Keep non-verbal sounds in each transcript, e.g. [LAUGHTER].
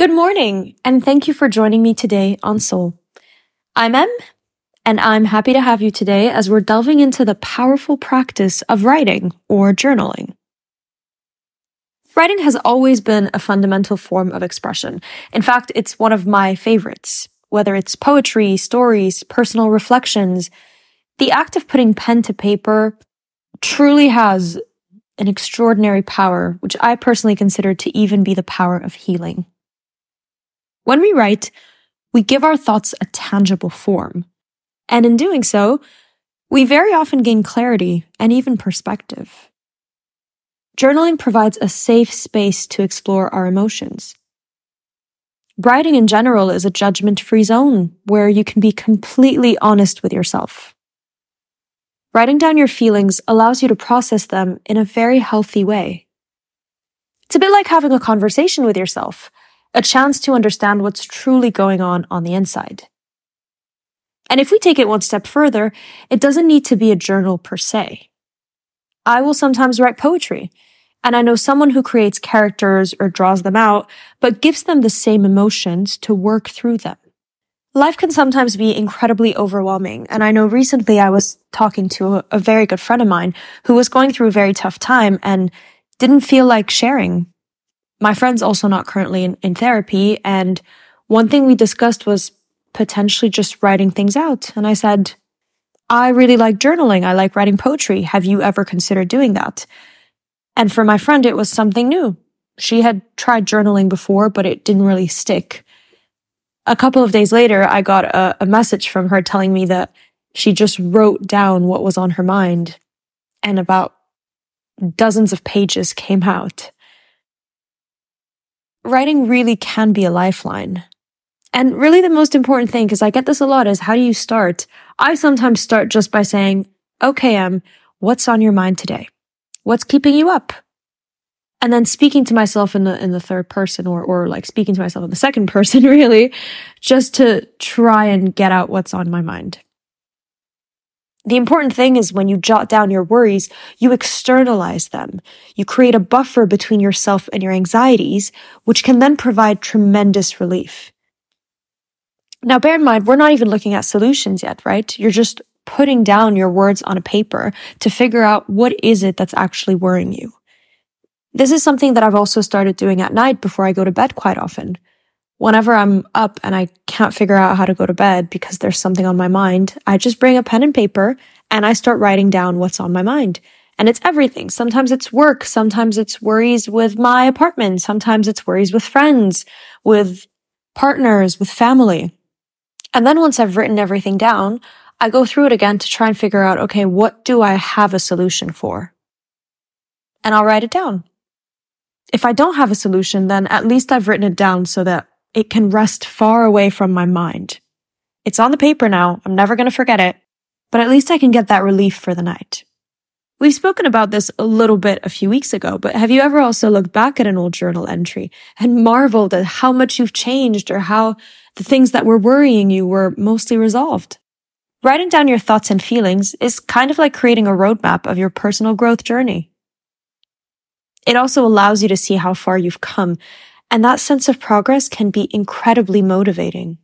Good morning, and thank you for joining me today on Soul. I'm Em, and I'm happy to have you today as we're delving into the powerful practice of writing or journaling. Writing has always been a fundamental form of expression. In fact, it's one of my favorites. Whether it's poetry, stories, personal reflections, the act of putting pen to paper truly has an extraordinary power, which I personally consider to even be the power of healing. When we write, we give our thoughts a tangible form. And in doing so, we very often gain clarity and even perspective. Journaling provides a safe space to explore our emotions. Writing in general is a judgment free zone where you can be completely honest with yourself. Writing down your feelings allows you to process them in a very healthy way. It's a bit like having a conversation with yourself a chance to understand what's truly going on on the inside. And if we take it one step further, it doesn't need to be a journal per se. I will sometimes write poetry, and I know someone who creates characters or draws them out, but gives them the same emotions to work through them. Life can sometimes be incredibly overwhelming, and I know recently I was talking to a, a very good friend of mine who was going through a very tough time and didn't feel like sharing my friend's also not currently in, in therapy. And one thing we discussed was potentially just writing things out. And I said, I really like journaling. I like writing poetry. Have you ever considered doing that? And for my friend, it was something new. She had tried journaling before, but it didn't really stick. A couple of days later, I got a, a message from her telling me that she just wrote down what was on her mind and about dozens of pages came out writing really can be a lifeline. And really the most important thing, because I get this a lot, is how do you start? I sometimes start just by saying, okay, Em, what's on your mind today? What's keeping you up? And then speaking to myself in the, in the third person or, or like speaking to myself in the second [LAUGHS] person, really, just to try and get out what's on my mind. The important thing is when you jot down your worries, you externalize them. You create a buffer between yourself and your anxieties, which can then provide tremendous relief. Now, bear in mind, we're not even looking at solutions yet, right? You're just putting down your words on a paper to figure out what is it that's actually worrying you. This is something that I've also started doing at night before I go to bed quite often whenever I'm up and I can't figure out how to go to bed because there's something on my mind, I just bring a pen and paper and I start writing down what's on my mind. And it's everything. Sometimes it's work. Sometimes it's worries with my apartment. Sometimes it's worries with friends, with partners, with family. And then once I've written everything down, I go through it again to try and figure out, okay, what do I have a solution for? And I'll write it down. If I don't have a solution, then at least I've written it down so that it can rest far away from my mind. It's on the paper now. I'm never going to forget it, but at least I can get that relief for the night. We've spoken about this a little bit a few weeks ago, but have you ever also looked back at an old journal entry and marveled at how much you've changed or how the things that were worrying you were mostly resolved? Writing down your thoughts and feelings is kind of like creating a roadmap of your personal growth journey. It also allows you to see how far you've come and that sense of progress can be incredibly motivating.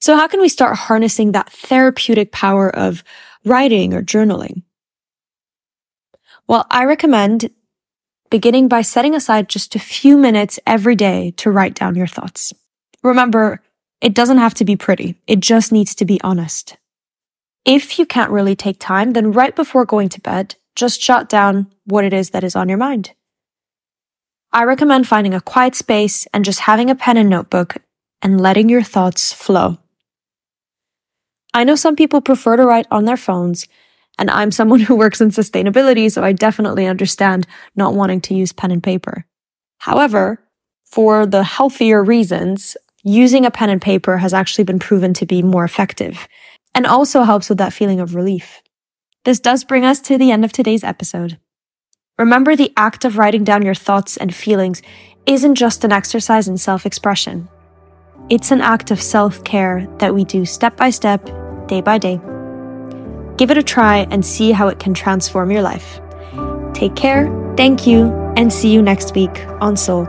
So how can we start harnessing that therapeutic power of writing or journaling? Well, I recommend beginning by setting aside just a few minutes every day to write down your thoughts. Remember, it doesn't have to be pretty. It just needs to be honest. If you can't really take time, then right before going to bed, just jot down what it is that is on your mind. I recommend finding a quiet space and just having a pen and notebook and letting your thoughts flow. I know some people prefer to write on their phones, and I'm someone [LAUGHS] who works in sustainability, so I definitely understand not wanting to use pen and paper. However, for the healthier reasons, using a pen and paper has actually been proven to be more effective and also helps with that feeling of relief. This does bring us to the end of today's episode. Remember the act of writing down your thoughts and feelings isn't just an exercise in self expression. It's an act of self care that we do step by step, day by day. Give it a try and see how it can transform your life. Take care, thank you, and see you next week on Soul.